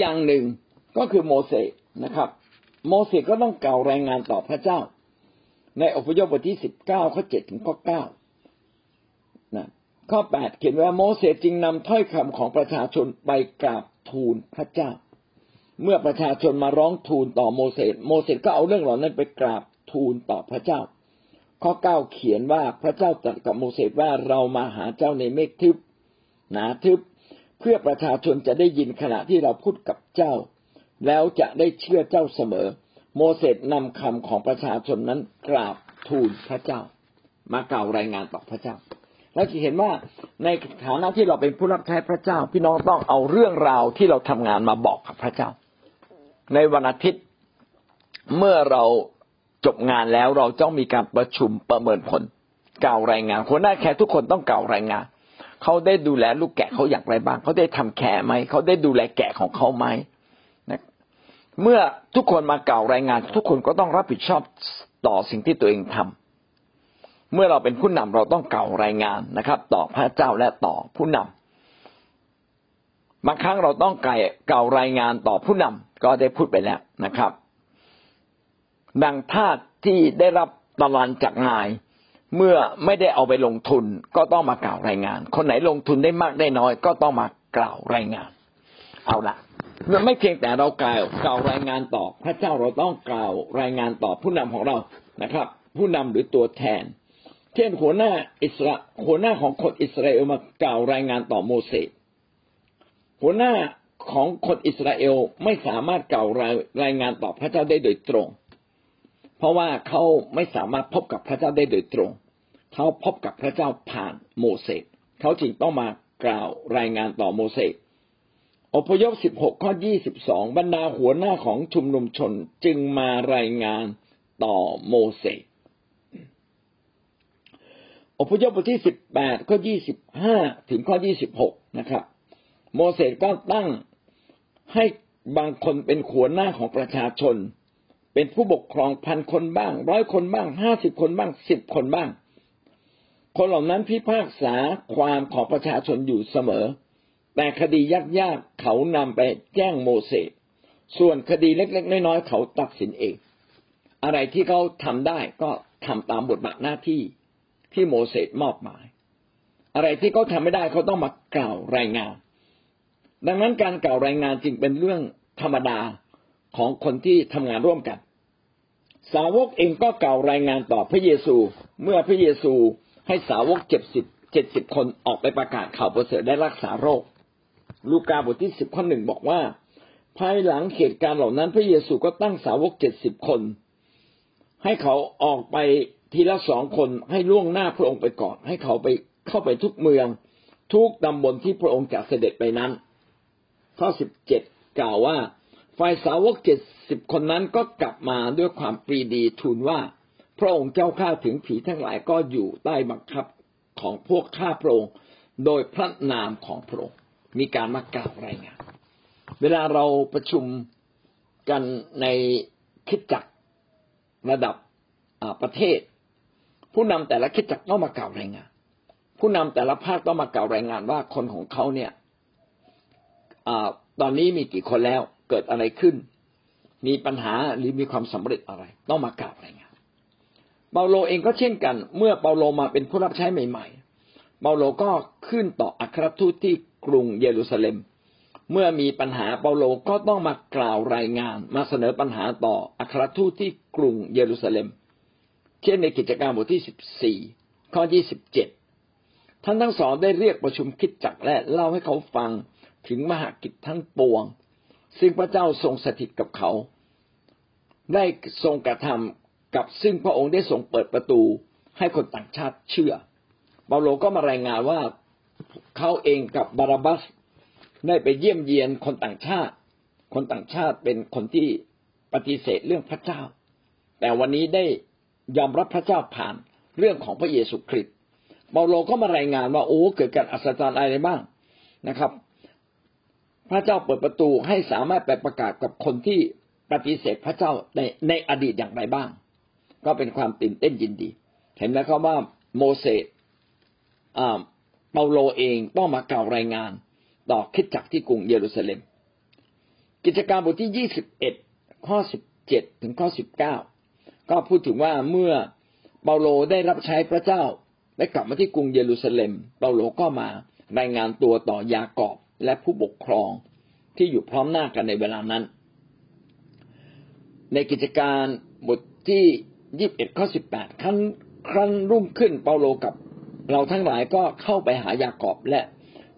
อย่างหนึ่งก็คือโมเสสนะครับ โมเสสก็ต้องกล่าวรายงานต่อพระเจ้า ในอพยพบทที่สิบเก้าข้อเจ็ดถึงข้อเก้านะข้อแปดเขียนว่าโมเสสจึงนำถ้อยคำของประชาชนไปกราบทูลพระเจ้า เมื่อประชาชนมาร้องทูลต่อโมเสสโมเสสก็เอาเรื่องเหล่านั้นไปกราบทูลต่อพระเจ้า ข้อเก้าเขียนว่าพระเจ้าตรัสกับโมเสสว่าเรามาหาเจ้าในเมฆทึบหนาทึบ พื่อประชาชนจะได้ยินขณะที่เราพูดกับเจ้า แล้วจะได้เชื่อเจ้าเสมอ โมเสสนำคำของประชาชนนั้นกราบทูลพระเจ้า มากล่าวรายงานต่อพระเจ้าแล้วจะเห็นว่าในฐานะที่เราเป็นผู้รับใช้พระเจ้า พี่น้องต้องเอาเรื่องราวที่เราทำงานมาบอกกับพระเจ้า ในวันอาทิตย์เมื่อเราจบงานแล้วเราต้องมีการประชุมประเมินผลกล่าวรายงานคนหน้าแคร์ทุกคนต้องกล่าวรายงาน เขาได้ดูแลลูกแกะเขาอย่างไรบ้าง เขาได้ทำแคร์ไหมเขาได้ดูแลแกะของเขาไหมนะเมื่อทุกคนมาเก่ารายงาน ทุกคนก็ต้องรับผิดชอบต่อสิ่งที่ตัวเองทำเมื่อเราเป็นผู้นำเราต้องเก่ารายงานนะครับ ต่อพระเจ้าและต่อผู้นำบางครั้งเราต้องกล่ารายงานต่อผู้นำก็ได้พูดไปแล้วนะครับ ดังทาสที่ได้รับตารางจากนาย เมื่อไม่ได้เอาไปลงทุนก็ต้องมากล่าวรายงาน คนไหนลงทุนได้มากได้น้อย ก็ต้องมากล่าวรายงาน เอาละไม่เพียงแต่เรากล่าวกล่าวรายงานต่อ พระเจ้าเราต้องกล่าวรายงานต่อผู้นำของเรานะครับ ผู้นำหรือตัวแทน เช่นหัวหน้าอิสระหัวหน้าของคนอิสราเอลมากล่าวรายงานต่อโมเสสหัวหน้าของคนอิสราเอลไม่สามารถกล่าวรายงานต่อพระเจ้าได้โดยตรง ราะว่าเขาไม่สามารถพบกับพระเจ้าได้โดยตรง เขาพบกับพระเจ้าผ่านโมเสสเขาจึงต้องมากล่าวรายงานต่อโมเสสอพยพ 16 ข้อ 22 บรรดาหัวหน้าของชุมนุมชนจึงมารายงานต่อโมเสสอพยพบทที่ 18 ข้อ 25 ถึงข้อ 26 นะครับ โมเสสก็ตั้งให้บางคนเป็นหัวหน้าของประชาชน เป็นผู้ปกครองพันคนบ้างร้อยคนบ้างห้าสิบคนบ้างสิบคนบ้าง คนเหล่านั้นพิพากษาความของประชาชนอยู่เสมอ แต่คดียากๆเขานำไปแจ้งโมเสสส่วนคดีเล็ก ๆ น้อยๆเขาตัดสินเอง อะไรที่เขาทำได้ก็ทำตามบทบาทหน้าที่ที่โมเสสมอบหมาย อะไรที่เขาทาไม่ได้เขาต้องมากล่าวรายงาน ดังนั้นการกล่าวรายงานจึงเป็นเรื่องธรรมดาของคนที่ทำงานร่วมกัน สาวกเองก็กล่าวรายงานต่อพระเยซู เมื่อพระเยซูให้สาวกเจ็ดสิบเจ็ดสิบคนออกไปประกาศข่าวประเสริฐได้รักษาโรค ลูกาบทที่สิบข้อหนึ่งบอกว่า ภายหลังเหตุการณ์เหล่านั้น พระเยซูก็ตั้งสาวกเจ็ดสิบคน ให้เขาออกไปทีละสองคนให้ล่วงหน้าพระองค์ไปก่อน ให้เขาไปเข้าไปทุกเมือง ทุกตำบลที่พระองค์จะเสด็จไปนั้น ข้อสิบเจ็ดกล่าวว่า ฝ่ายสาวกเจ็ดสิบคนนั้นก็กลับมาด้วยความปรีดีทูลว่า พระองค์เจ้าข้าถึงผีทั้งหลายก็อยู่ใต้บังคับของพวกข้าพระองค์โดยพระนามของพระองค์มีการมากล่าวรายงาน เวลาเราประชุมกันในคิดจักระดับประเทศ ผู้นำแต่ละคิดจักต้องมากล่าวรายงาน ผู้นำแต่ละภาคต้องมากล่าวรายงานว่าคนของเขาเนี่ยอตอนนี้มีกี่คนแล้ว เกิดอะไรขึ้น มีปัญหาหรือมีความสำเร็จอะไร ต้องมากล่าวรายงานเปาโลเองก็เช่นกัน เมื่อเปาโลมาเป็นผู้รับใช้ใหม่ ๆ เปาโลก็ขึ้นต่ออัครทูตที่กรุงเยรูซาเล็ม เมื่อมีปัญหาเปาโลก็ต้องมากล่าวรายงาน มาเสนอปัญหาต่ออัครทูตที่กรุงเยรูซาเล็ม เช่นในกิจการบทที่สิบสี่ข้อยี่สิบเจ็ดท่านทั้งสองได้เรียกประชุมคิดจักและเล่าให้เขาฟังถึงมหากิจทั้งปวง ซึ่งพระเจ้าทรงสถิตกับเขา ได้ทรงกระทำกับซึ่งพระองค์ได้ทรงเปิดประตูให้คนต่างชาติเชื่อเปาโลก็มารายงานว่าเขาเองกับบาราบัสได้ไปเยี่ยมเยียนคนต่างชาติ คนต่างชาติเป็นคนที่ปฏิเสธเรื่องพระเจ้า แต่วันนี้ได้ยอมรับพระเจ้าผ่านเรื่องของพระเยซูคริสต์เปาโลก็มารายงานว่าโอ้เกิดการอัศจรรย์อะไรบ้างนะครับ พระเจ้าเปิดประตูให้สามารถไปประกาศกับคนที่ปฏิเสธพระเจ้าในในอดีตอย่างไรบ้าง ก็เป็นความตื่นเต้นยินดี เห็นไหมครับว่าโมเสสเปาโลเองต้องมากล่าวรายงานต่อคิดจักที่กรุงเยรูซาเล็ม กิจการบทที่ยี่สิบเอ็ดข้อสิบเจ็ดถึงข้อสิบเก้าก็พูดถึงว่าเมื่อเปาโลได้รับใช้พระเจ้าได้กลับมาที่กรุงเยรูซาเล็ม เปาโลก็มารายงานตัวต่อยากอบ และผู้ปกครองที่อยู่พร้อมหน้ากันในเวลานั้น ในกิจการบทที่ยี่สิบเอ็ดข้อสิบแปดครั้นครั้นรุ่งขึ้นเปาโลกับเราทั้งหลายก็เข้าไปหายากอบและ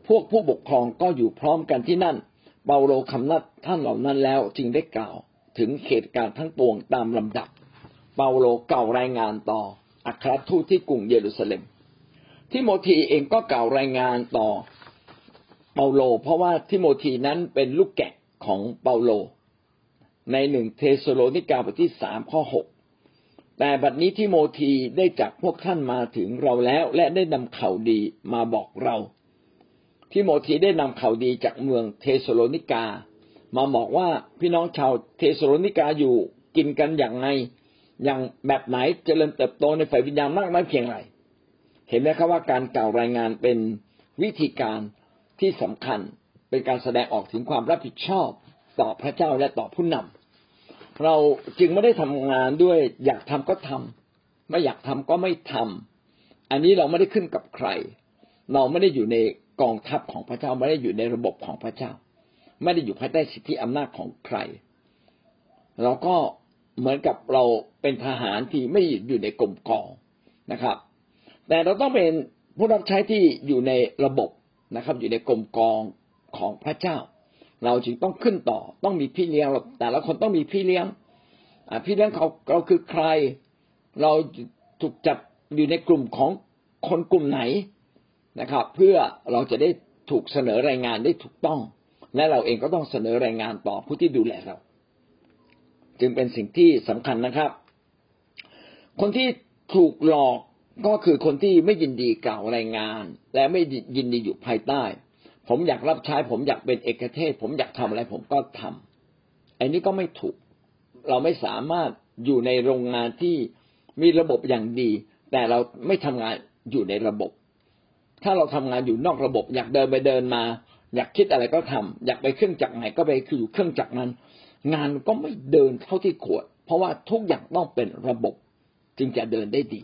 พวกผู้ปกครองก็อยู่พร้อมกันที่นั่น เปาโลคำนัดท่านเหล่านั้นแล้วจึงได้กล่าว ถึงเหตุการณ์ทั้งปวงตามลำดับ เปาโลเก่ารายงานต่ออัครทูตที่กรุงเยรูซาเล็มทิโมธีเองก็กล่าวรายงานต่อ เปาโล เพราะว่าทิโมธีนั้นเป็นลูกแกะของเปาโล ในหนึ่งเทสโลนิกาบทที่สามข้อหกแต่บัดนี้ทิโมธีได้จากพวกท่านมาถึงเราแล้ว และได้นำข่าวดีมาบอกเราทิโมธีได้นำข่าวดีจากเมืองเทสโลนิกา มาบอกว่าพี่น้องชาวเทสโลนิกาอยู่กินกันอย่างไงอย่างแบบไหนเจริญเติบโตในฝ่ายวิญญาณมากน้อยเพียงไรเห็นไหมครับว่าการกล่าวรายงานเป็นวิธีการ ที่สำคัญเป็นการแสดงออกถึงความรับผิดชอบต่อพระเจ้าและต่อผู้นำเราจึงไม่ได้ทำงานด้วยอยากทำก็ทำไม่อยากทำก็ไม่ทำอันนี้เราไม่ได้ขึ้นกับใคร เราไม่ได้อยู่ในกองทัพของพระเจ้าไม่ได้อยู่ในระบบของพระเจ้า ไม่ได้อยู่ภายใต้สิทธิอำนาจของใคร เราก็เหมือนกับเราเป็นทหารที่ไม่อยู่ในกรมกองนะครับ แต่เราต้องเป็นผู้รับใช้ที่อยู่ในระบบ นะครับ อยู่ในกรมกองของพระเจ้า เราจึงต้องขึ้นต่อต้องมีพี่เลี้ยงเราแต่ละคนต้องมีพี่เลี้ยงพี่เลี้ยงเขาเราคือใคร เราถูกจัดอยู่ในกลุ่มของคนกลุ่มไหนนะครับ เพื่อเราจะได้ถูกเสนอรายงานได้ถูกต้อง และเราเองก็ต้องเสนอรายงานต่อผู้ที่ดูแลเรา จึงเป็นสิ่งที่สำคัญนะครับ คนที่ถูกหลอก ก็คือคนที่ไม่ยินดีกล่าวรายงาน และไม่ยินดีอยู่ภายใต้ ผมอยากรับใช้ ผมอยากเป็นเอกเทศ ผมอยากทำอะไร ผมก็ทำอันนี้ก็ไม่ถูก เราไม่สามารถอยู่ในโรงงานที่มีระบบอย่างดี แต่เราไม่ทำงานอยู่ในระบบ ถ้าเราทำงานอยู่นอกระบบ อยากเดินไปเดินมา อยากคิดอะไรก็ทำอยากไปเครื่องจักรไหนก็ไปคืออยู่เครื่องจักรนั้น งานก็ไม่เดินเท่าที่ควรเพราะว่าทุกอย่างต้องเป็นระบบ จึงจะเดินได้ดี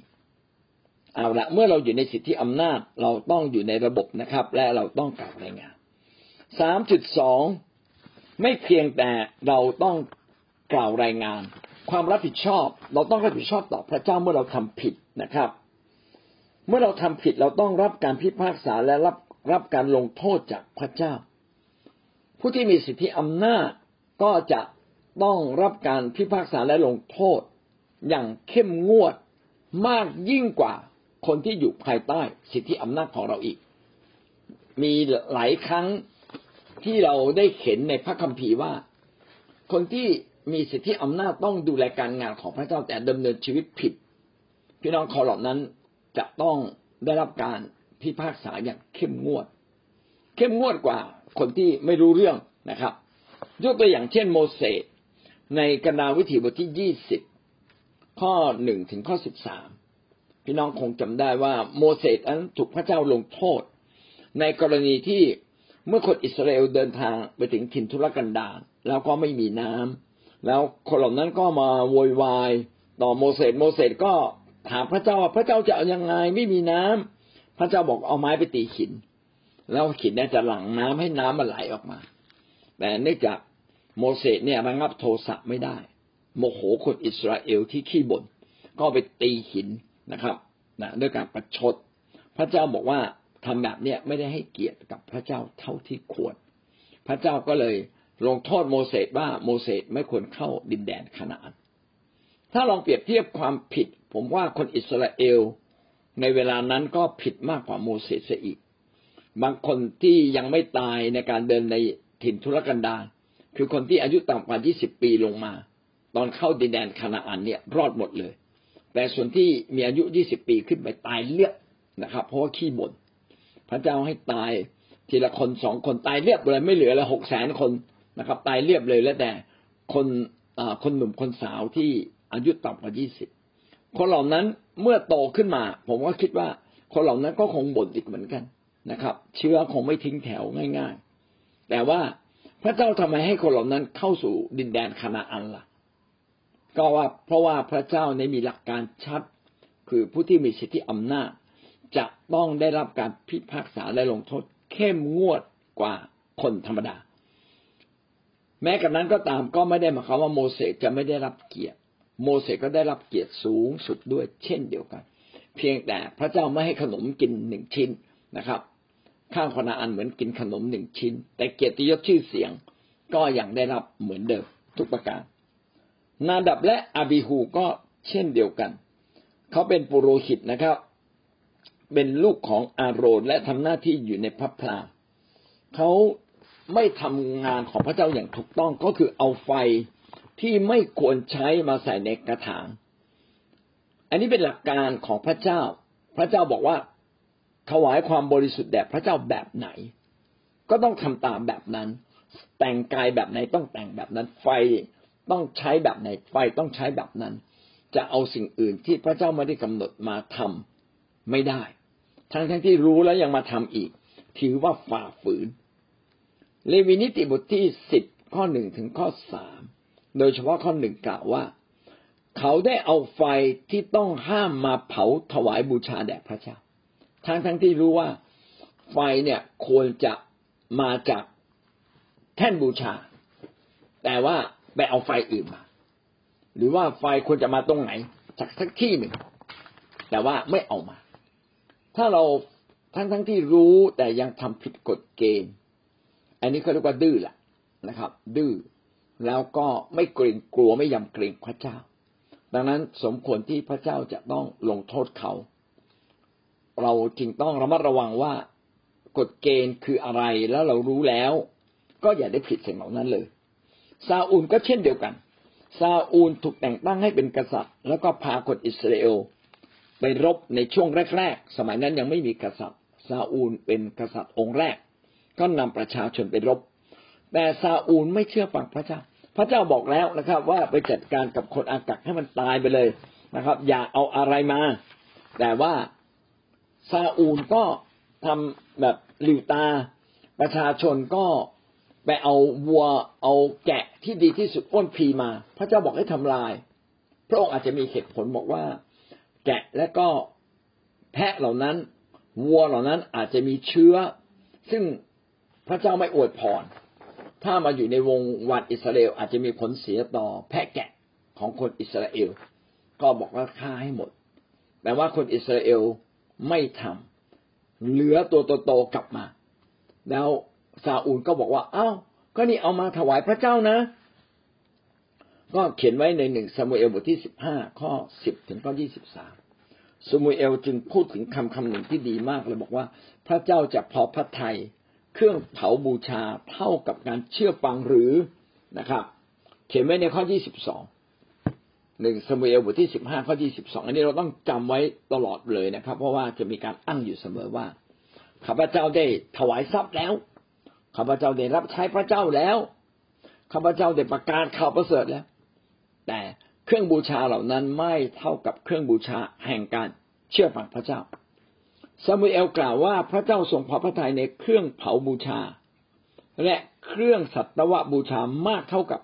เอาละเมื่อเราอยู่ในสิทธิอำนาจเราต้องอยู่ในระบบนะครับ และเราต้องกล่าวรายงานสามจุดสองไม่เพียงแต่เราต้องกล่าวรายงาน ความรับผิดชอบ เราต้องรับผิดชอบต่อพระเจ้าเมื่อเราทำผิดนะครับ เมื่อเราทำผิดเราต้องรับการพิพากษาและรับรับการลงโทษจากพระเจ้า ผู้ที่มีสิทธิอำนาจก็จะต้องรับการพิพากษาและลงโทษ อย่างเข้มงวดมากยิ่งกว่า คนที่อยู่ภายใต้สิทธิอำนาจของเราอีก มีหลายครั้งที่เราได้เห็นในพระคัมภีร์ว่า คนที่มีสิทธิอำนาจต้องดูแลการงานของพระเจ้าแต่ดำเนินชีวิตผิด พี่น้องเขาเหล่านั้นจะต้องได้รับการพิพากษาอย่างเข้มงวด เข้มงวดกว่าคนที่ไม่รู้เรื่องนะครับยกตัวอย่างเช่นโมเสสในกนาวิถีบทที่ยี่สิบข้อหนึ่งถึงข้อสิบสาม พี่น้องคงจำได้ว่าโมเสสนั้นถูกพระเจ้าลงโทษ ในกรณีที่เมื่อคนอิสราเอลเดินทางไปถึงถิ่นทุรกันดารแล้วก็ไม่มีน้ำแล้วคนเหล่านั้นก็มาโวยวายต่อโมเสสโมเสสก็ถามพระเจ้าว่าพระเจ้าจะเอายังไงไม่มีน้ำพระเจ้าบอกเอาไม้ไปตีหิน แล้วหินนี่ยจะหลั่งน้ำให้น้ำมันไหลออกมา แต่เนื่องจากโมเสสเนี่ยระงับโทสะไม่ได้ โมโหคนอิสราเอลที่ขี้บ่นก็ไปตีหิน นะครับนะด้วยการประชด พระเจ้าบอกว่าทำแบบเนี้ยไม่ได้ให้เกียรติกับพระเจ้าเท่าที่ควร พระเจ้าก็เลยลงโทษโมเสสว่าโมเสสไม่ควรเข้าดินแดนขนานถ้าลองเปรียบเทียบความผิด ผมว่าคนอิสราเอล ในเวลานั้นก็ผิดมากกว่าโมเสสอีก บางคนที่ยังไม่ตายในการเดินในถิ่นทุรกันดารคือคนที่อายุต่ำกว่า 20 ปีลงมา ตอนเข้าดินแดนคานาอันเนี่ยรอดหมดเลย แต่ส่วนที่มีอายุ20ปีขึ้นไปตายเลือดนะครับ เพราะว่าขี้บ่นพระเจ้าให้ตายทีละคนสองคนตายเรียบเลยไม่เหลือเลยหกแสนคนนะครับ ตายเรียบเลยแล้วแต่คนคนหนุ่มคนสาวที่อายุต่ำกว่า20คนเหล่านั้นเมื่อโตขึ้นมา ผมก็คิดว่า คนเหล่านั้นก็คงบ่นอีกเหมือนกันนะครับ เชื้อคงไม่ทิ้งแถวง่าย ๆ แต่ว่าพระเจ้าทำไมให้คนเหล่านั้นเข้าสู่ดินแดนคานาอันล่ะ ก็ว่าเพราะว่าพระเจ้าในมีหลักการชัด คือผู้ที่มีสิทธิอำนาจ จะต้องได้รับการพิพากษาและลงโทษเข้มงวดกว่าคนธรรมดา แม้กระนั้นก็ตามก็ไม่ได้หมายความว่าโมเสสจะไม่ได้รับเกียรติ โมเสสก็ได้รับเกียรติสูงสุดด้วยเช่นเดียวกัน เพียงแต่พระเจ้าไม่ให้ขนมกินหนึ่งชิ้นนะครับ ข้างคนาอันเหมือนกินขนมหนึ่งชิ้น แต่เกียรติยศชื่อเสียงก็ยังได้รับเหมือนเดิมทุกประการ นาดับและอาบิฮูก็เช่นเดียวกัน เขาเป็นปุโรหิตนะครับ เป็นลูกของอาโรนและทำหน้าที่อยู่ในพระพลาเขาไม่ทำงานของพระเจ้าอย่างถูกต้องก็คือเอาไฟที่ไม่ควรใช้มาใส่ในกระถาง อันนี้เป็นหลักการของพระเจ้า พระเจ้าบอกว่าถวายความบริสุทธิ์แด่พระเจ้าแบบไหน ก็ต้องทำตามแบบนั้น แต่งกายแบบไหนต้องแต่งแบบนั้น ไฟ ต้องใช้แบบไหนไฟต้องใช้แบบนั้น จะเอาสิ่งอื่นที่พระเจ้าไม่ได้กำหนดมาทำไม่ได้ ทั้งทั้งที่รู้แล้วยังมาทำอีก ถือว่าฝ่าฝืน เลวีนิติบทที่สิบข้อหนึ่งถึงข้อสามโดยเฉพาะข้อหนึ่งกล่าวว่า เขาได้เอาไฟที่ต้องห้ามมาเผาถวายบูชาแด่พระเจ้า ทั้งทั้งที่รู้ว่าไฟเนี่ยควรจะมาจากแท่นบูชา แต่ว่า ไปเอาไฟอื่นมา หรือว่าไฟควรจะมาตรงไหนจากสักที่หนึ่ง แต่ว่าไม่เอามา ถ้าเราทั้งทั้งที่รู้แต่ยังทำผิดกฎเกณฑ์ อันนี้เขาเรียกว่าดื้อแหละนะครับ ดื้อแล้วก็ไม่เกรงกลัวไม่ยำเกรงพระเจ้า ดังนั้นสมควรที่พระเจ้าจะต้องลงโทษเขา เราจึงต้องระมัดระวังว่ากฎเกณฑ์คืออะไรแล้วเรารู้แล้ว ก็อย่าได้ผิดสิ่งเหล่านั้นเลย ซาอูลก็เช่นเดียวกัน ซาอูลถูกแต่งตั้งให้เป็นกษัตริย์ แล้วก็พาคนอิสราเอลไปรบในช่วงแรกๆ สมัยนั้นยังไม่มีกษัตริย์ ซาอูลเป็นกษัตริย์องค์แรก ก็นำประชาชนไปรบ แต่ซาอูลไม่เชื่อฟังพระเจ้า พระเจ้าบอกแล้วนะครับ ว่าไปจัดการกับคนอากักให้มันตายไปเลยนะครับ อย่าเอาอะไรมา แต่ว่าซาอูลก็ทำแบบหลิวตา ประชาชนก็ ไปเอาวัวเอาแกะที่ดีที่สุดอ้นพีมา พระเจ้าบอกให้ทำลาย พระองค์อาจจะมีเหตุผลบอกว่า แกะและก็แพะเหล่านั้น วัวเหล่านั้นอาจจะมีเชื้อ ซึ่งพระเจ้าไม่อวยพรถ้ามาอยู่ในวงวันอิสราเอลอาจจะมีผลเสียต่อแพะแกะของคนอิสราเอล ก็บอกว่าฆ่าให้หมด แต่ว่าคนอิสราเอลไม่ทำเหลือตัวโตๆกลับมา แล้ว ซาอูลก็บอกว่า อ้าวก็นี่เอามาถวายพระเจ้านะ ก็เขียนไว้ในหนึ่งซามูเอลบทที่สิบห้าข้อสิบถึงข้อยี่สิบสามซามูเอลจึงพูดถึงคำคำหนึ่งที่ดีมากเลยบอกว่า พระเจ้าจะพอพระทัยเครื่องเผาบูชาเท่ากับการเชื่อฟังหรือนะครับ เขียนไว้ในข้อที่สิบสองหนึ่งสมุเอลบทที่สิบห้าข้อที่สิบสองอันนี้เราต้องจำไว้ตลอดเลยนะครับ เพราะว่าจะมีการอ้างอยู่เสมอว่าข้าพเจ้าได้ถวายทรัพย์แล้ว ข้าพเจ้าได้รับใช้พระเจ้าแล้วข้าพเจ้าได้ประกาศข่าวประเสริฐแล้ว แต่เครื่องบูชาเหล่านั้นไม่เท่ากับเครื่องบูชาแห่งการเชื่อฟังพระเจ้าซามูเอลกล่าวว่าพระเจ้าทรงพอพระทัยในเครื่องเผาบูชา และเครื่องสัตวบูชามากเท่ากับ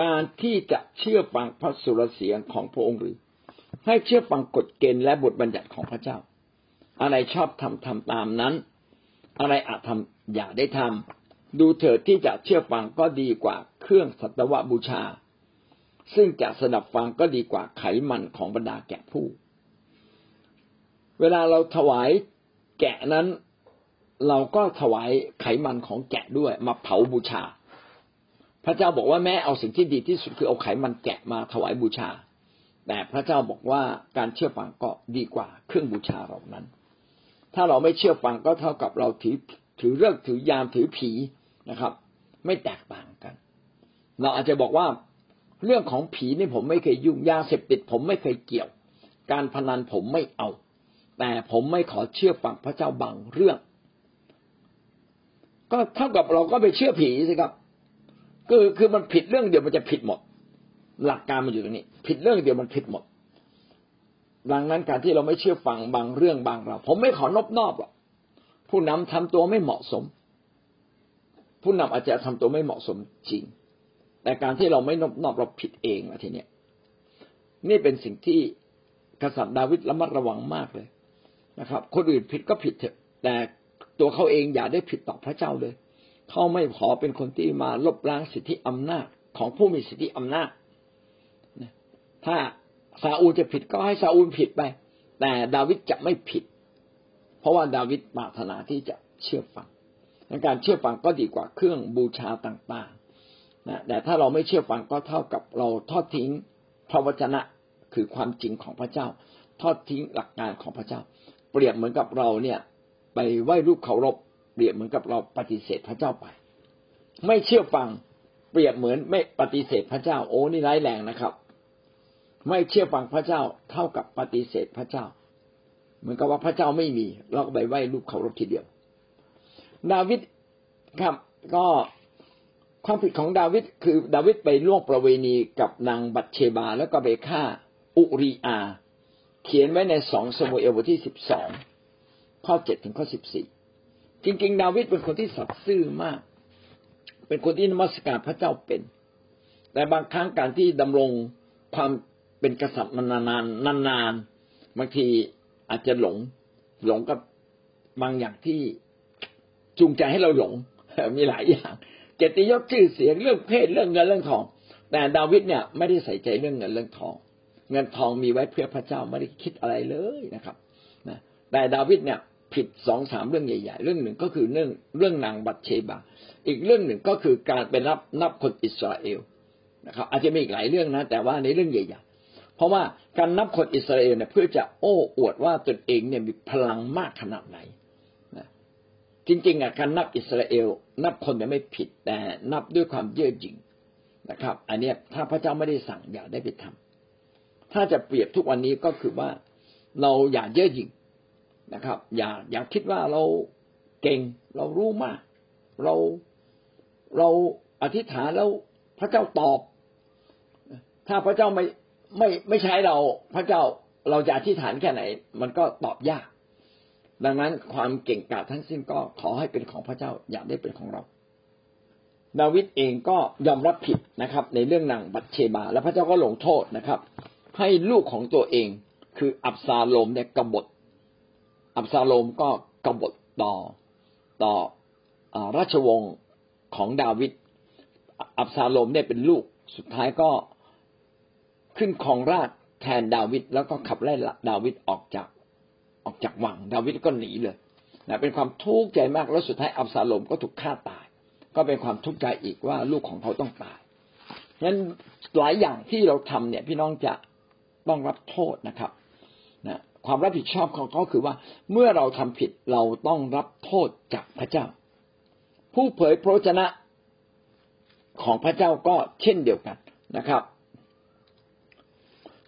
การที่จะเชื่อฟังพระสุรเสียงของพระองค์หรือ ให้เชื่อฟังกฎเกณฑ์และบทบัญญัติของพระเจ้า อะไรชอบทำทำตามนั้น อะไรอาจทำอย่าได้ทำดูเถิดที่จะเชื่อฟังก็ดีกว่าเครื่องสัตวบูชา ซึ่งจะสนับฟังก็ดีกว่าไขมันของบรรดาแกะผู้ เวลาเราถวายแกะนั้น เราก็ถวายไขมันของแกะด้วยมาเผาบูชา พระเจ้าบอกว่าแม้เอาสิ่งที่ดีที่สุดคือเอาไขมันแกะมาถวายบูชา แต่พระเจ้าบอกว่าการเชื่อฟังก็ดีกว่าเครื่องบูชาเหล่านั้น ถ้าเราไม่เชื่อฟังก็เท่ากับเราถือถือเรื่องถือยามถือผีนะครับ ไม่แตกต่างกัน เราอาจจะบอกว่าเรื่องของผีนี่ผมไม่เคยยุ่งยาเสพติด ผมไม่เคยเกี่ยว การพนันผมไม่เอา แต่ผมไม่ขอเชื่อฟังพระเจ้าบางเรื่อง ก็เท่ากับเราก็ไปเชื่อผีสิครับคือคือมันผิดเรื่องเดียวมันจะผิดหมด หลักการมันอยู่ตรงนี้ ผิดเรื่องเดียวมันผิดหมด ดังนั้นการที่เราไม่เชื่อฟังบางเรื่องบางเรา ผมไม่ขอนอบนอบหรอกผู้นำทำตัวไม่เหมาะสม ผู้นำอาจจะทำตัวไม่เหมาะสมจริง แต่การที่เราไม่นอบนอบเราผิดเองนะทีเนี้ยนี่เป็นสิ่งที่กษัตริย์ดาวิดระมัดระวังมากเลยนะครับ คนอื่นผิดก็ผิดเถอะ แต่ตัวเขาเองอย่าได้ผิดต่อพระเจ้าเลย เขาไม่ขอเป็นคนที่มาลบล้างสิทธิอำนาจของผู้มีสิทธิอำนาจถ้า ซาอูลจะผิดก็ให้ซาอูลผิดไป แต่ดาวิดจะไม่ผิด เพราะว่าดาวิดปรารถนาที่จะเชื่อฟังการเชื่อฟังก็ดีกว่าเครื่องบูชาต่างๆนะแต่ถ้าเราไม่เชื่อฟังก็เท่ากับเราทอดทิ้งพระวจนะคือความจริงของพระเจ้า ทอดทิ้งหลักการของพระเจ้า เปรียบเหมือนกับเราเนี่ยไปไหว้รูปเคารพ เปรียบเหมือนกับเราปฏิเสธพระเจ้าไป ไม่เชื่อฟังเปรียบเหมือนไม่ปฏิเสธพระเจ้าโอ้นี่ร้ายแรงนะครับ ไม่เชื่อฟังพระเจ้าเท่ากับปฏิเสธพระเจ้า เหมือนกับว่าพระเจ้าไม่มีเราก็ไปไหว้รูปเคารพทีเดียว ดาวิดครับก็ความผิดของดาวิดคือดาวิดไปล่วงประเวณีกับนางบัตเชบา แล้วก็ไปฆ่าอุริอา เขียนไว้ในสองสมุเอลบทที่สิบสองข้อเจ็ดถึงข้อสิบสี่จริงๆ ดาวิดเป็นคนที่สัตย์ซื่อมาก เป็นคนที่นมัสการพระเจ้าเป็น แต่บางครั้งการที่ดำรงความ เป็นกษัตริย์นานๆนานๆบางทีอาจจะหลง หลงกับบางอย่างที่จูงใจให้เราหลงมีหลายอย่างเกียรติยศชื่อเสียงเรื่องเพศเรื่องเงินเรื่องทอง แต่ดาวิดเนี่ยไม่ได้ใส่ใจเรื่องเงินเรื่องทอง เงินทองมีไว้เพื่อพระเจ้าไม่ได้คิดอะไรเลยนะครับนะแต่ดาวิดเนี่ยผิดสองสามเรื่องใหญ่ ๆ เรื่องหนึ่งก็คือเรื่องเรื่องนางบัตเชบา อีกเรื่องหนึ่งก็คือการไปนับนับคนอิสราเอลนะครับ อาจจะมีอีกหลายเรื่องนะ แต่ว่าในเรื่องใหญ่ๆ เพราะว่าการนับคนอิสราเอลเนี่ยเพื่อจะโอ้อวดว่าตนเองเนี่ยมีพลังมากขนาดไหนจริงๆอะการนับอิสราเอล นับคนเนี่ยไม่ผิดแต่นับด้วยความเย่อหยิ่งนะครับ อันนี้ถ้าพระเจ้าไม่ได้สั่งอย่าได้ไปทำถ้าจะเปรียบทุกวันนี้ก็คือว่าเราอย่าเย่อหยิ่งนะครับ อย่าอย่าคิดว่าเราเก่งเรารู้มาก เราเราอธิษฐานแล้วพระเจ้าตอบ ถ้าพระเจ้าไม่ ไม่ไม่ใช้เราพระเจ้าเราจะอธิษฐานแค่ไหน มันก็ตอบยาก ดังนั้นความเก่งกาจทั้งสิ้นก็ขอให้เป็นของพระเจ้าอย่าได้เป็นของเรา ดาวิดเองก็ยอมรับผิดนะครับ ในเรื่องนางบัตเชบา และพระเจ้าก็ลงโทษนะครับ ให้ลูกของตัวเองคืออับซาโลมเนี่ยกบฏ อับซาโลมก็กบฏต่อต่อราชวงศ์ของดาวิด อับซาโลมเนี่ยเป็นลูก สุดท้ายก็ ขึ้นครองราชแทนดาวิดแล้วก็ขับไล่ดาวิดออกจากออกจากวัง ดาวิดก็หนีเลยนะเป็นความทุกข์ใจมากแล้วสุดท้ายอับซาโลมก็ถูกฆ่าตาย ก็เป็นความทุกข์ใจอีกว่าลูกของเขาต้องตายงั้นหลายอย่างที่เราทำเนี่ย พี่น้องจะต้องรับโทษนะครับนะความรับผิดชอบของเขาคือว่าเมื่อเราทำผิดเราต้องรับโทษจากพระเจ้า ผู้เผยพระชนะของพระเจ้าก็เช่นเดียวกันนะครับ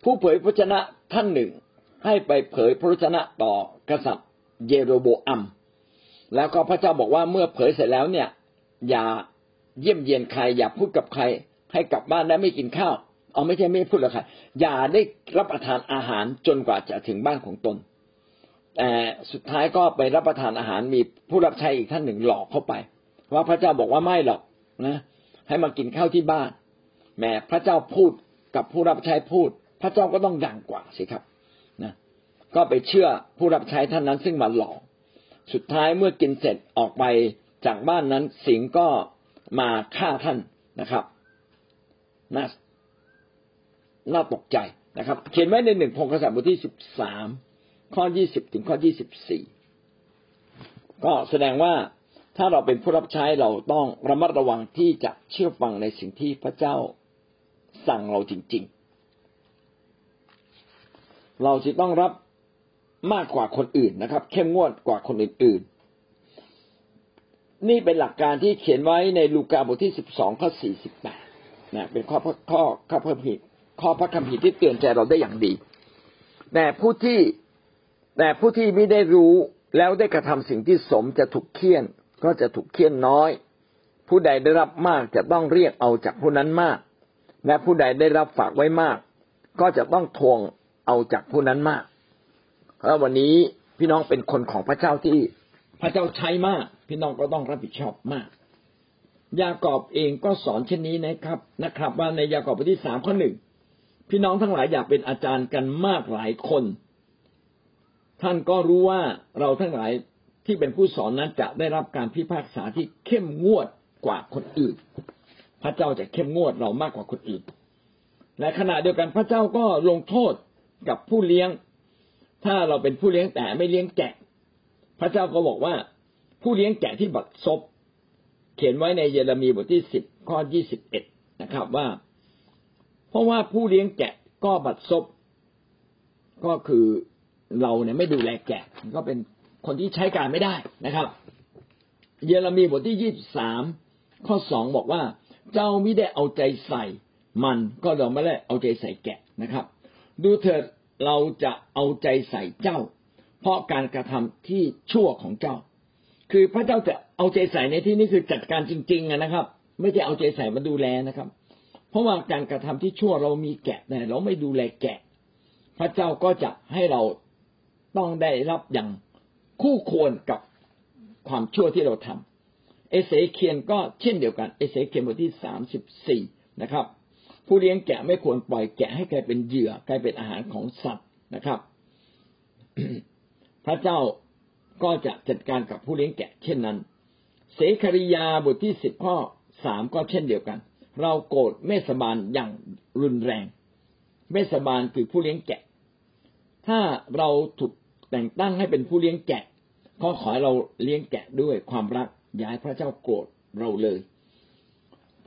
ผู้เผยพระชนะท่านหนึ่ง ให้ไปเผยพระวจนะต่อกษัตริย์เยโรโบอัม แล้วก็พระเจ้าบอกว่าเมื่อเผยเสร็จแล้วเนี่ย อย่าเยี่ยมเยียนใคร อย่าพูดกับใคร ให้กลับบ้านแล้วไม่กินข้าว เอาไม่ใช่ไม่พูดกับใครอย่าได้รับประทานอาหารจนกว่าจะถึงบ้านของตนแต่สุดท้ายก็ไปรับประทานอาหารมีผู้รับใช้อีกท่านหนึ่งหลอกเข้าไป ว่าพระเจ้าบอกว่าไม่หรอกนะ ให้มากินข้าวที่บ้านแหมพระเจ้าพูดกับผู้รับใช้พูด พระเจ้าก็ต้องดังกว่าสิครับนะก็ไปเชื่อผู้รับใช้ท่านนั้นซึ่งมาหลอกสุดท้ายเมื่อกินเสร็จออกไปจากบ้านนั้นสิงก็มาฆ่าท่านนะครับน่าน่าตกใจนะครับ เขียนไว้ในหนึ่งพงศษบทที่สิบสามข้อยี่สิบถึงข้อยี่สิบสี่ก็แสดงว่าถ้าเราเป็นผู้รับใช้เราต้องระมัดระวังที่จะเชื่อฟังในสิ่งที่พระเจ้าสั่งเราจริง ๆ เราจะต้องรับมากกว่าคนอื่นนะครับ เข้มงวดกว่าคนอื่นๆ นี่เป็นหลักการที่เขียนไว้ในลูกาบทที่สิบสองข้อสี่สิบแปดนะเป็นข้อข้อข้อพระคัมภีร์ข้อพระคัมภีร์ที่เตือนใจเราได้อย่างดี แต่ผู้ที่แต่ผู้ที่ไม่ได้รู้แล้วได้กระทำสิ่งที่สมจะถูกเคี่ยน ก็จะถูกเคี่ยนน้อย ผู้ใดได้รับมากจะต้องเรียกเอาจากผู้นั้นมาก และผู้ใดได้รับฝากไว้มาก ก็จะต้องทวง เอาจากผู้นั้นมากแล้ววันนี้พี่น้องเป็นคนของพระเจ้าที่พระเจ้าใช้มาก พี่น้องก็ต้องรับผิดชอบมาก ยากอบเองก็สอนเช่นนี้นะครับนะครับ ว่าในยากอบบทที่สามข้อหนึ่งพี่น้องทั้งหลายอยากเป็นอาจารย์กันมากหลายคน ท่านก็รู้ว่าเราทั้งหลายที่เป็นผู้สอนนั้นจะได้รับการพิพากษาที่เข้มงวดกว่าคนอื่น พระเจ้าจะเข้มงวดเรามากกว่าคนอื่นในขณะเดียวกันพระเจ้าก็ลงโทษ กับผู้เลี้ยง ถ้าเราเป็นผู้เลี้ยงแต่ไม่เลี้ยงแกะ พระเจ้าก็บอกว่า ผู้เลี้ยงแกะที่บัดซบเขียนไว้ในเยเรมีบทที่สิบข้อยี่สิบเอ็ดนะครับว่า เพราะว่าผู้เลี้ยงแกะก็บัดซบก็คือเราเนี่ยไม่ดูแลแกะ ก็เป็นคนที่ใช้การไม่ได้นะครับ เยเรมีบทที่ยี่บสามข้อสองบอกว่า เจ้าไม่ได้เอาใจใส่ มันก็เราไม่ได้เอาใจใส่แกะนะครับ ดูเถิดเราจะเอาใจใส่เจ้า เพราะการกระทำที่ชั่วของเจ้า คือพระเจ้าจะเอาใจใส่ในที่นี้คือจัดการจริงๆนะครับ ไม่ใช่เอาใจใส่มาดูแลนะครับ เพราะว่าการกระทำที่ชั่วเรามีแกะแต่เราไม่ดูแลแกะ พระเจ้าก็จะให้เราต้องได้รับอย่างคู่ควรกับความชั่วที่เราทำเอเสเคียนก็เช่นเดียวกัน เอเสเคียนบทที่สามสิบสี่นะครับ ผู้เลี้ยงแกะไม่ควรปล่อยแกะให้กลายเป็นเหยื่อกลายเป็นอาหารของสัตว์นะครับ พระเจ้าก็จะจัดการกับผู้เลี้ยงแกะ เช่นนั้น เสคริยาบทที่สิบข้อสามก็เช่นเดียวกัน เราโกรธเมสบาลอย่างรุนแรง เมสบาลคือผู้เลี้ยงแกะ ถ้าเราถูกแต่งตั้งให้เป็นผู้เลี้ยงแกะก็ขอให้เราเลี้ยงแกะด้วยความรักอย่าให้พระเจ้าโกรธเราเลย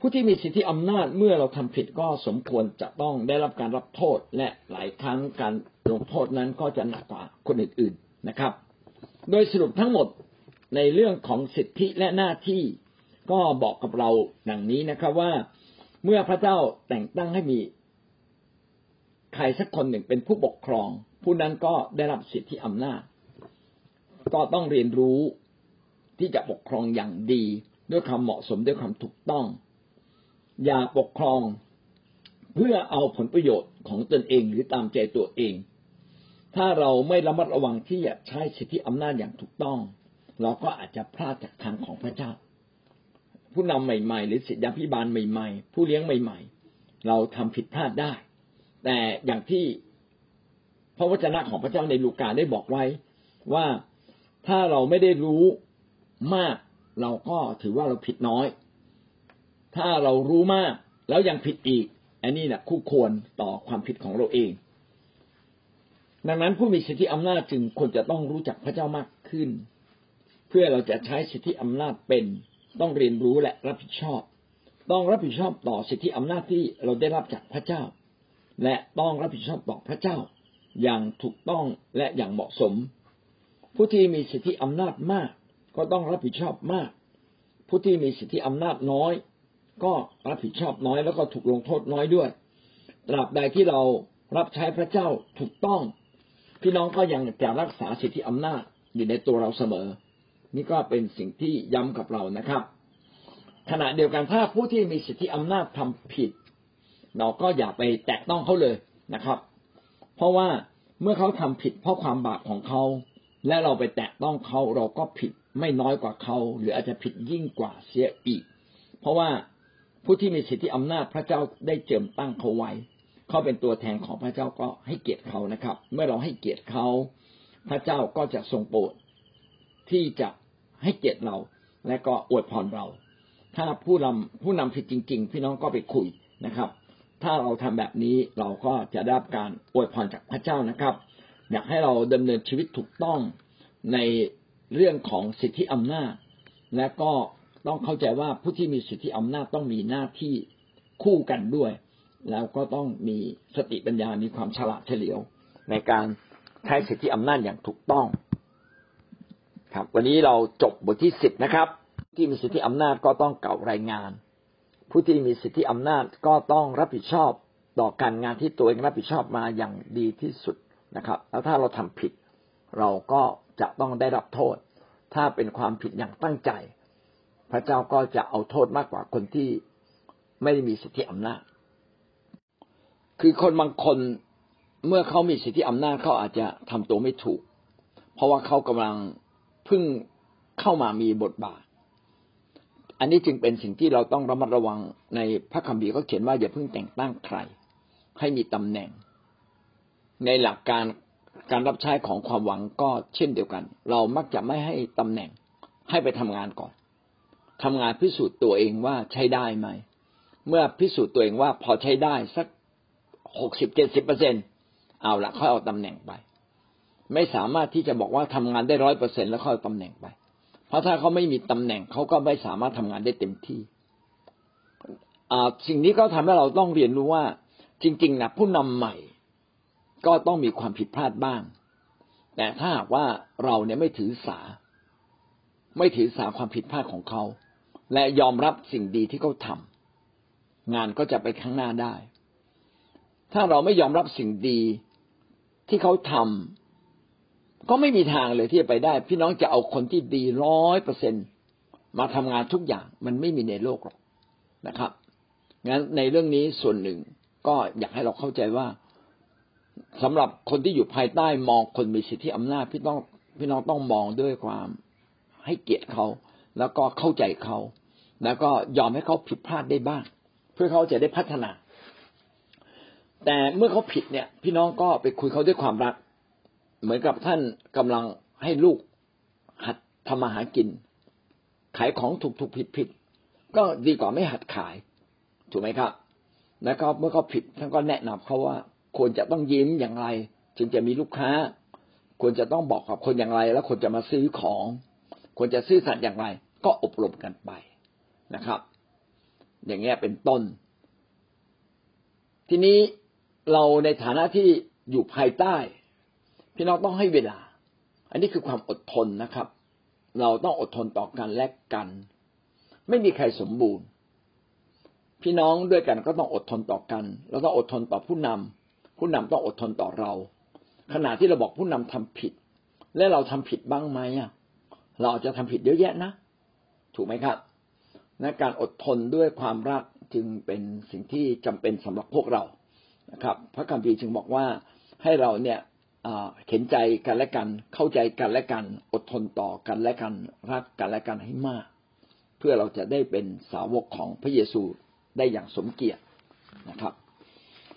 ผู้ที่มีสิทธิอำนาจเมื่อเราทำผิดก็สมควรจะต้องได้รับการรับโทษและหลายครั้งการลงโทษนั้นก็จะหนักกว่าคนอื่นๆนะครับ โดยสรุปทั้งหมดในเรื่องของสิทธิและหน้าที่ก็บอกกับเราดังนี้นะครับว่าเมื่อพระเจ้าแต่งตั้งให้มีใครสักคนหนึ่งเป็นผู้ปกครอง ผู้นั้นก็ได้รับสิทธิอำนาจ ก็ต้องเรียนรู้ที่จะปกครองอย่างดี ด้วยความเหมาะสมด้วยความถูกต้อง อย่าปกครองเพื่อเอาผลประโยชน์ของตนเองหรือตามใจตัวเอง ถ้าเราไม่ระมัดระวังที่จะใช้สิทธิอำนาจอย่างถูกต้อง เราก็อาจจะพลาดจากทางของพระเจ้า ผู้นำใหม่ ๆ หรือศิษยาพิบาลใหม่ๆ ผู้เลี้ยงใหม่ ๆ เราทำผิดพลาดได้ แต่อย่างที่พระวจนะของพระเจ้าในลูกาได้บอกไว้ว่าถ้าเราไม่ได้รู้มาก เราก็ถือว่าเราผิดน้อย ถ้าเรารู้มากแล้วยังผิดอีก อันนี้นะคู่ควรต่อความผิดของเราเอง ดังนั้นผู้มีสิทธิอำนาจจึงควรจะต้องรู้จักพระเจ้ามากขึ้น เพื่อเราจะใช้สิทธิอำนาจเป็นต้องเรียนรู้และรับผิดชอบ ต้องรับผิดชอบต่อสิทธิอำนาจที่เราได้รับจากพระเจ้า และต้องรับผิดชอบต่อพระเจ้า อย่างถูกต้องและอย่างเหมาะสม ผู้ที่มีสิทธิอำนาจมาก ก็ต้องรับผิดชอบมาก ผู้ที่มีสิทธิอำนาจน้อย ก็รับผิดชอบน้อยแล้วก็ถูกลงโทษน้อยด้วย ตราบใดที่เรารับใช้พระเจ้าถูกต้อง พี่น้องก็ยังจะรักษาสิทธิอำนาจอยู่ในตัวเราเสมอ นี่ก็เป็นสิ่งที่ย้ำกับเรานะครับ ขณะเดียวกันถ้าผู้ที่มีสิทธิอำนาจทำผิด เราก็อย่าไปแตะต้องเขาเลยนะครับ เพราะว่าเมื่อเขาทำผิดเพราะความบาปของเขา และเราไปแตะต้องเขาเราก็ผิดไม่น้อยกว่าเขา หรืออาจจะผิดยิ่งกว่าเสียอีก เพราะว่า ผู้ที่มีสิทธิอำนาจพระเจ้าได้เจิมตั้งเขาไว้ เขาเป็นตัวแทนของพระเจ้าก็ให้เกียรติเขานะครับ เมื่อเราให้เกียรติเขาพระเจ้าก็จะทรงโปรดที่จะให้เกียรติเรา และก็อวยพรเรา ถ้าผู้นำผู้นำผิดจริง ๆ พี่น้องก็ไปคุยนะครับ ถ้าเราทำแบบนี้เราก็จะได้รับการอวยพรจากพระเจ้านะครับ อยากให้เราดำเนินชีวิตถูกต้องในเรื่องของสิทธิอำนาจ และก็ ต้องเข้าใจว่าผู้ที่มีสิทธิอำนาจต้องมีหน้าที่คู่กันด้วย แล้วก็ต้องมีสติปัญญา มีความฉลาดเฉลียว ในการใช้สิทธิอำนาจอย่างถูกต้อง ครับ วันนี้เราจบบทที่สิบนะครับ ที่มีสิทธิอำนาจก็ต้องเก่ารายงาน ผู้ที่มีสิทธิอำนาจก็ต้องรับผิดชอบต่อการงานที่ตัวเองรับผิดชอบมาอย่างดีที่สุดนะครับ แล้วถ้าเราทำผิด เราก็จะต้องได้รับโทษ ถ้าเป็นความผิดอย่างตั้งใจ พระเจ้าก็จะเอาโทษมากกว่าคนที่ไม่ได้มีสิทธิอำนาจ คือคนบางคนเมื่อเขามีสิทธิอำนาจเขาอาจจะทำตัวไม่ถูก เพราะว่าเขากำลังเพิ่งเข้ามามีบทบาท อันนี้จึงเป็นสิ่งที่เราต้องระมัดระวังในพระคัมภีร์ก็เขียนว่าอย่าเพิ่งแต่งตั้งใคร ให้มีตำแหน่ง ในหลักการการรับใช้ของความหวังก็เช่นเดียวกัน เรามักจะไม่ให้ตำแหน่งให้ไปทำงานก่อน ทำงานพิสูจน์ตัวเองว่าใช้ได้ไหม เมื่อพิสูจน์ตัวเองว่าพอใช้ได้สักหกสิบเจ็ดสิบเปอร์เซ็นเอาละค่อยเอาตำแหน่งไป ไม่สามารถที่จะบอกว่าทำงานได้ร้อยเปอร์เซ็นแล้วค่อยเอาตำแหน่งไป เพราะถ้าเขาไม่มีตำแหน่งเขาก็ไม่สามารถทำงานได้เต็มที่สิ่งนี้ก็ทำให้เราต้องเรียนรู้ว่าจริง ๆนะผู้นำใหม่ ก็ต้องมีความผิดพลาดบ้าง แต่ถ้าหากว่าเราเนี่ยไม่ถือสา ไม่ถือสาความผิดพลาดของเขา และยอมรับสิ่งดีที่เขาทางานก็จะไปข้างหน้าได้ ถ้าเราไม่ยอมรับสิ่งดีที่เขาทำก็ไม่มีทางเลยที่จะไปได้ พี่น้องจะเอาคนที่ดีร้อยเปอร์เซ็นมาทำงานทุกอย่างมันไม่มีในโลกหรอกนะครับงั้นในเรื่องนี้ส่วนหนึ่งก็อยากให้เราเข้าใจว่าสำหรับคนที่อยู่ภายใต้มองคนมีสิทธิอำนาจพี่ต้องพี่น้องต้องมองด้วยความ ให้เกียรติเขา แล้วก็เข้าใจเขา แล้วก็ยอมให้เขาผิดพลาดได้บ้าง เพื่อเขาจะได้พัฒนา แต่เมื่อเขาผิดเนี่ย พี่น้องก็ไปคุยเขาด้วยความรัก เหมือนกับท่านกำลังให้ลูกหัดทำมาหากิน ขายของถูกถูกผิดผิดก็ดีกว่าไม่หัดขาย ถูกไหมครับ แล้วก็เมื่อเขาผิดท่านก็แนะนำเขาว่าควรจะต้องยิ้มอย่างไร จึงจะมีลูกค้า ควรจะต้องบอกกับคนอย่างไร แล้วคนจะมาซื้อของ ควรจะซื้อสัตย์อย่างไร ก็อบรมกันไปนะครับ อย่างเงี้ยเป็นต้น ทีนี้เราในฐานะที่อยู่ภายใต้ พี่น้องต้องให้เวลา อันนี้คือความอดทนนะครับ เราต้องอดทนต่อกันและกัน ไม่มีใครสมบูรณ์ พี่น้องด้วยกันก็ต้องอดทนต่อกัน เราต้องอดทนต่อผู้นำผู้นำต้องอดทนต่อเรา ขณะที่เราบอกผู้นำทำผิด และเราทำผิดบ้างไหมอะ เราจะทำผิดเยอะแยะนะ ถูกไหมครับในการอดทนด้วยความรักจึงเป็นสิ่งที่จำเป็นสำหรับพวกเรานะครับ พระคัมภีร์จึงบอกว่าให้เราเนี่ยเห็นใจกันและกัน เข้าใจกันและกัน อดทนต่อกันและกัน รักกันและกันให้มาก เพื่อเราจะได้เป็นสาวกของพระเยซูได้อย่างสมเกียรตินะครับ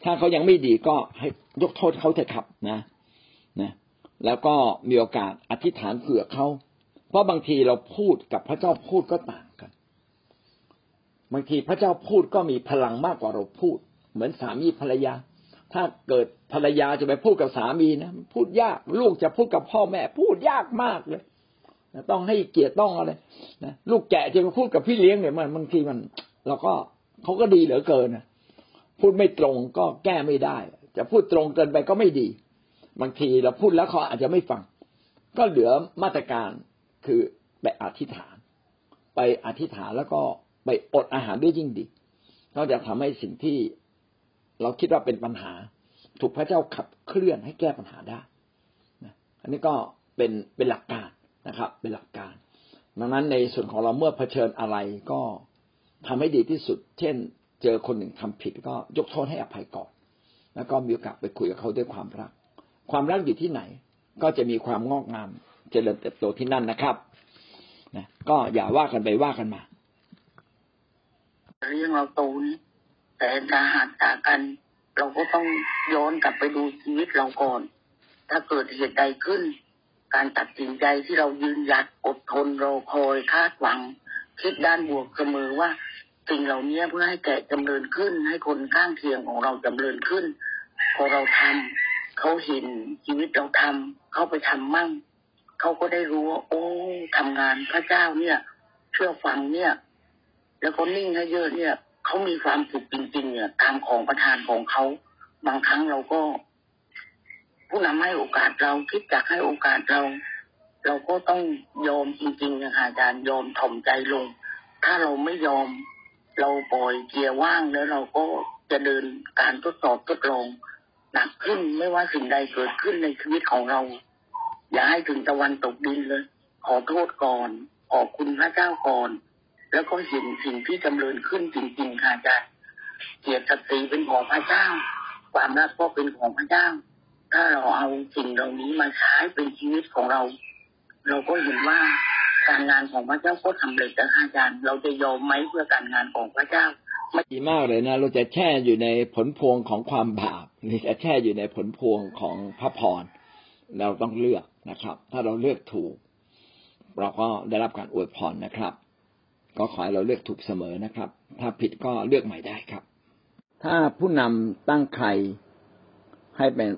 ถ้าเขายังไม่ดีก็ให้ยกโทษเขาเถอะครับนะนะ แล้วก็มีโอกาสอธิษฐานเผื่อเขา เพราะบางทีเราพูดกับพระเจ้าพูดก็ต่างกัน บางทีพระเจ้าพูดก็มีพลังมากกว่าเราพูด เหมือนสามีภรรยา ถ้าเกิดภรรยาจะไปพูดกับสามีนะพูดยากลูกจะพูดกับพ่อแม่ พูดยากมากเลยต้องให้เกียรติต้องอะไรนะลูกแกะจะไปพูดกับพี่เลี้ยงเนี่ยมันบางทีมันเราก็เขาก็ดีเหลือเกินนะพูดไม่ตรงก็แก้ไม่ได้ จะพูดตรงเกินไปก็ไม่ดี บางทีเราพูดแล้วเขาอาจจะไม่ฟัง ก็เหลือมาตรการ คือไปอธิษฐาน ไปอธิษฐานแล้วก็ไปอดอาหารด้วยยิ่งดีนอกจากทำให้สิ่งที่เราคิดว่าเป็นปัญหา ถูกพระเจ้าขับเคลื่อนให้แก้ปัญหาได้อันนี้ก็เป็นเป็นหลักการนะครับ เป็นหลักการ ดังนั้นในส่วนของเราเมื่อเผชิญอะไรก็ทำให้ดีที่สุด เช่น เจอคนหนึ่งทำผิดก็ยกโทษให้อภัยก่อน แล้วก็มีโอกาสไปคุยกับเขาด้วยความรัก ความรักอยู่ที่ไหน ก็จะมีความงอกงาม เจริญเติบโตที่นั่นนะครับนะก็อย่าว่ากันไปว่ากันมาเรื่องเราโตนี้แต่ถ้าหากจากกัน เราก็ต้องย้อนกลับไปดูชีวิตเราก่อน ถ้าเกิดเหตุใดขึ้น การตัดสินใจที่เรายืนหยัดอดทนรอคอยคาดหวัง คิดด้านบวกเสมอว่าสิ่งเหล่านี้เพื่อให้แก่จำเริญขึ้น ให้คนข้างเคียงของเราจำเริญขึ้น พอเราทำเขาเห็นชีวิตเราทำเขาไปทำมั่ง เขาก็ได้รู้ว่า โอ้ทำงานพระเจ้าเนี่ย เชื่อฟังเนี่ย แล้วก็นิ่งให้เยอะเนี่ยเขามีความสุขจริง ๆ เนี่ยตามของประทานของเขาบางครั้งเราก็ ผู้นำให้โอกาสเราคิดจากให้โอกาสเรา เราก็ต้องยอมจริงๆนะคะอาจารย์ยอมถ่อมใจลง ถ้าเราไม่ยอม เราปล่อยเกียร์ว่างแล้วเราก็จะเดินการทดสอบทดลองหนักขึ้นไม่ว่าสิ่งใดเกิดขึ้นในชีวิตของเรา อย่าให้ถึงตะวันตกดินเลย ขอโทษก่อน ขอบคุณพระเจ้าก่อน แล้วก็เห็นสิ่งที่จำเริญขึ้นจริงๆค่ะอาจารย์เกียรติศักดิ์ศรีเป็นของพระเจ้า ความรักก็เป็นของพระเจ้า ถ้าเราเอาสิ่งเหล่านี้มาใช้เป็นชีวิตของเรา เราก็เห็นว่าการงานของพระเจ้าก็สำเร็จนะคะอาจารย์ เราจะยอมไหมเพื่อการงานของพระเจ้าดีมากเลยนะ เราจะแช่อยู่ในผลพวงของความบาปหรือจะแช่อยู่ในผลพวงของพระพร เราต้องเลือก นะครับ ถ้าเราเลือกถูก เราก็ได้รับการอวยพรนะครับ ก็ขอให้เราเลือกถูกเสมอนะครับ ถ้าผิดก็เลือกใหม่ได้ครับ ถ้าผู้นำตั้งใครให้เป็น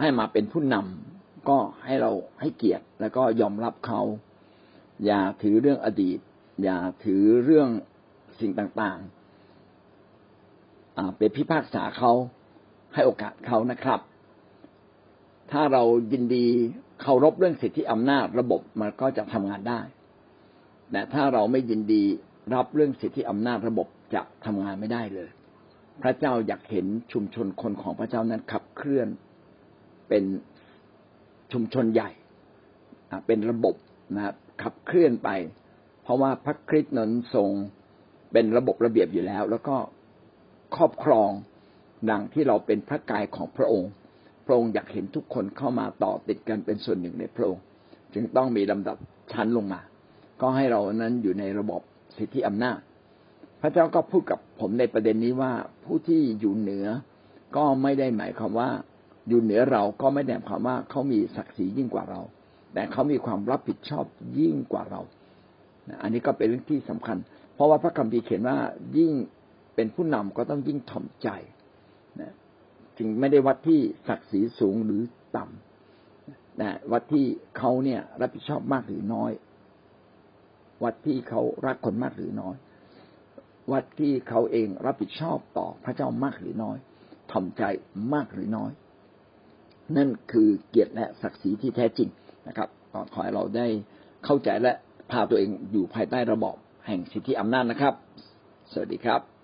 ให้มาเป็นผู้นำก็ให้เราให้เกียรติแล้วก็ยอมรับเขาอย่าถือเรื่องอดีต อย่าถือเรื่องสิ่งต่างๆอ่าเป็นพิพากษาเขาให้โอกาสเขานะครับ ถ้าเรายินดี เคารพเรื่องสิทธิอำนาจระบบมันก็จะทำงานได้แต่ถ้าเราไม่ยินดีรับเรื่องสิทธิอำนาจระบบจะทำงานไม่ได้เลย พระเจ้าอยากเห็นชุมชนคนของพระเจ้านั้นขับเคลื่อนเป็นชุมชนใหญ่เป็นระบบนะครับขับเคลื่อนไป เพราะว่าพระคริสต์นั้นทรงเป็นระบบระเบียบอยู่แล้ว แล้วก็ครอบครองดังที่เราเป็นพระกายของพระองค์ พระองค์อยากเห็นทุกคนเข้ามาต่อติดกันเป็นส่วนหนึ่งในพระองค์จึงต้องมีลำดับชั้นลงมา ก็ให้เรานั้นอยู่ในระบบสิทธิอำนาจ พระเจ้าก็พูดกับผมในประเด็นนี้ว่าผู้ที่อยู่เหนือก็ไม่ได้หมายความว่า อยู่เหนือเราก็ไม่ได้หมายความว่าเขามีศักดิ์ศรียิ่งกว่าเรา แต่เขามีความรับผิดชอบยิ่งกว่าเราอันนี้ก็เป็นเรื่องที่สำคัญ เพราะว่าพระคัมภีร์เขียนว่ายิ่งเป็นผู้นำก็ต้องยิ่งถ่อมใจนะ จึงไม่ได้วัดที่ศักดิ์ศรีสูงหรือต่ำนะวัดที่เขาเนี่ย รับผิดชอบมากหรือน้อย วัดที่เขารักคนมากหรือน้อย วัดที่เขาเองรับผิดชอบต่อพระเจ้ามากหรือน้อยถ่อมใจมากหรือน้อย นั่นคือเกียรติและศักดิ์ศรีที่แท้จริงนะครับขอให้เราได้เข้าใจและพาตัวเองอยู่ภายใต้ระบอบแห่งสิทธิอำนาจนะครับ สวัสดีครับ